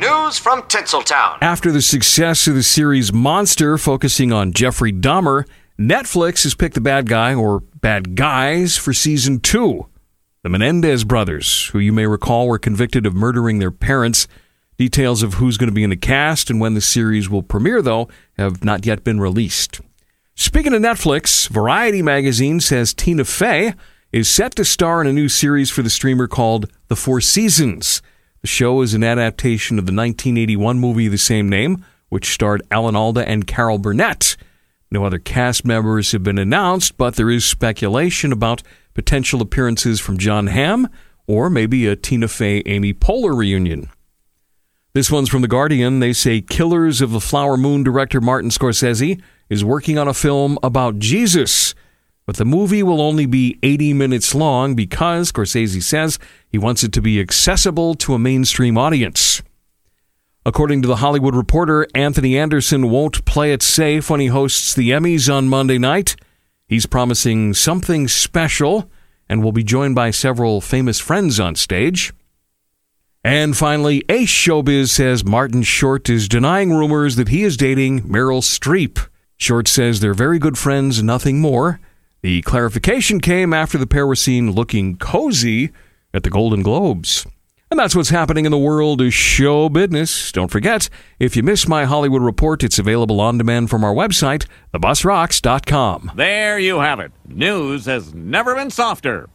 News from Tinseltown. After the success of the series Monster, focusing on Jeffrey Dahmer, Netflix has picked the bad guy or bad guys for season two. The Menendez brothers, who you may recall were convicted of murdering their parents. Details of who's going to be in the cast and when the series will premiere, though, have not yet been released. Speaking of Netflix, Variety magazine says Tina Fey is set to star in a new series for the streamer called The Four Seasons. The show is an adaptation of the 1981 movie of the same name, which starred Alan Alda and Carol Burnett. No other cast members have been announced, but there is speculation about potential appearances from Jon Hamm or maybe a Tina Fey Amy Poehler reunion. This one's from The Guardian. They say Killers of the Flower Moon director Martin Scorsese is working on a film about Jesus. But the movie will only be 80 minutes long because, Scorsese says, he wants it to be accessible to a mainstream audience. According to The Hollywood Reporter, Anthony Anderson won't play it safe when he hosts the Emmys on Monday night. He's promising something special and will be joined by several famous friends on stage. And finally, Ace Showbiz says Martin Short is denying rumors that he is dating Meryl Streep. Short says they're very good friends, nothing more. The clarification came after the pair were seen looking cozy at the Golden Globes. And that's what's happening in the world of show business. Don't forget, if you miss my Hollywood report, it's available on demand from our website, thebusrocks.com. There you have it. News has never been softer.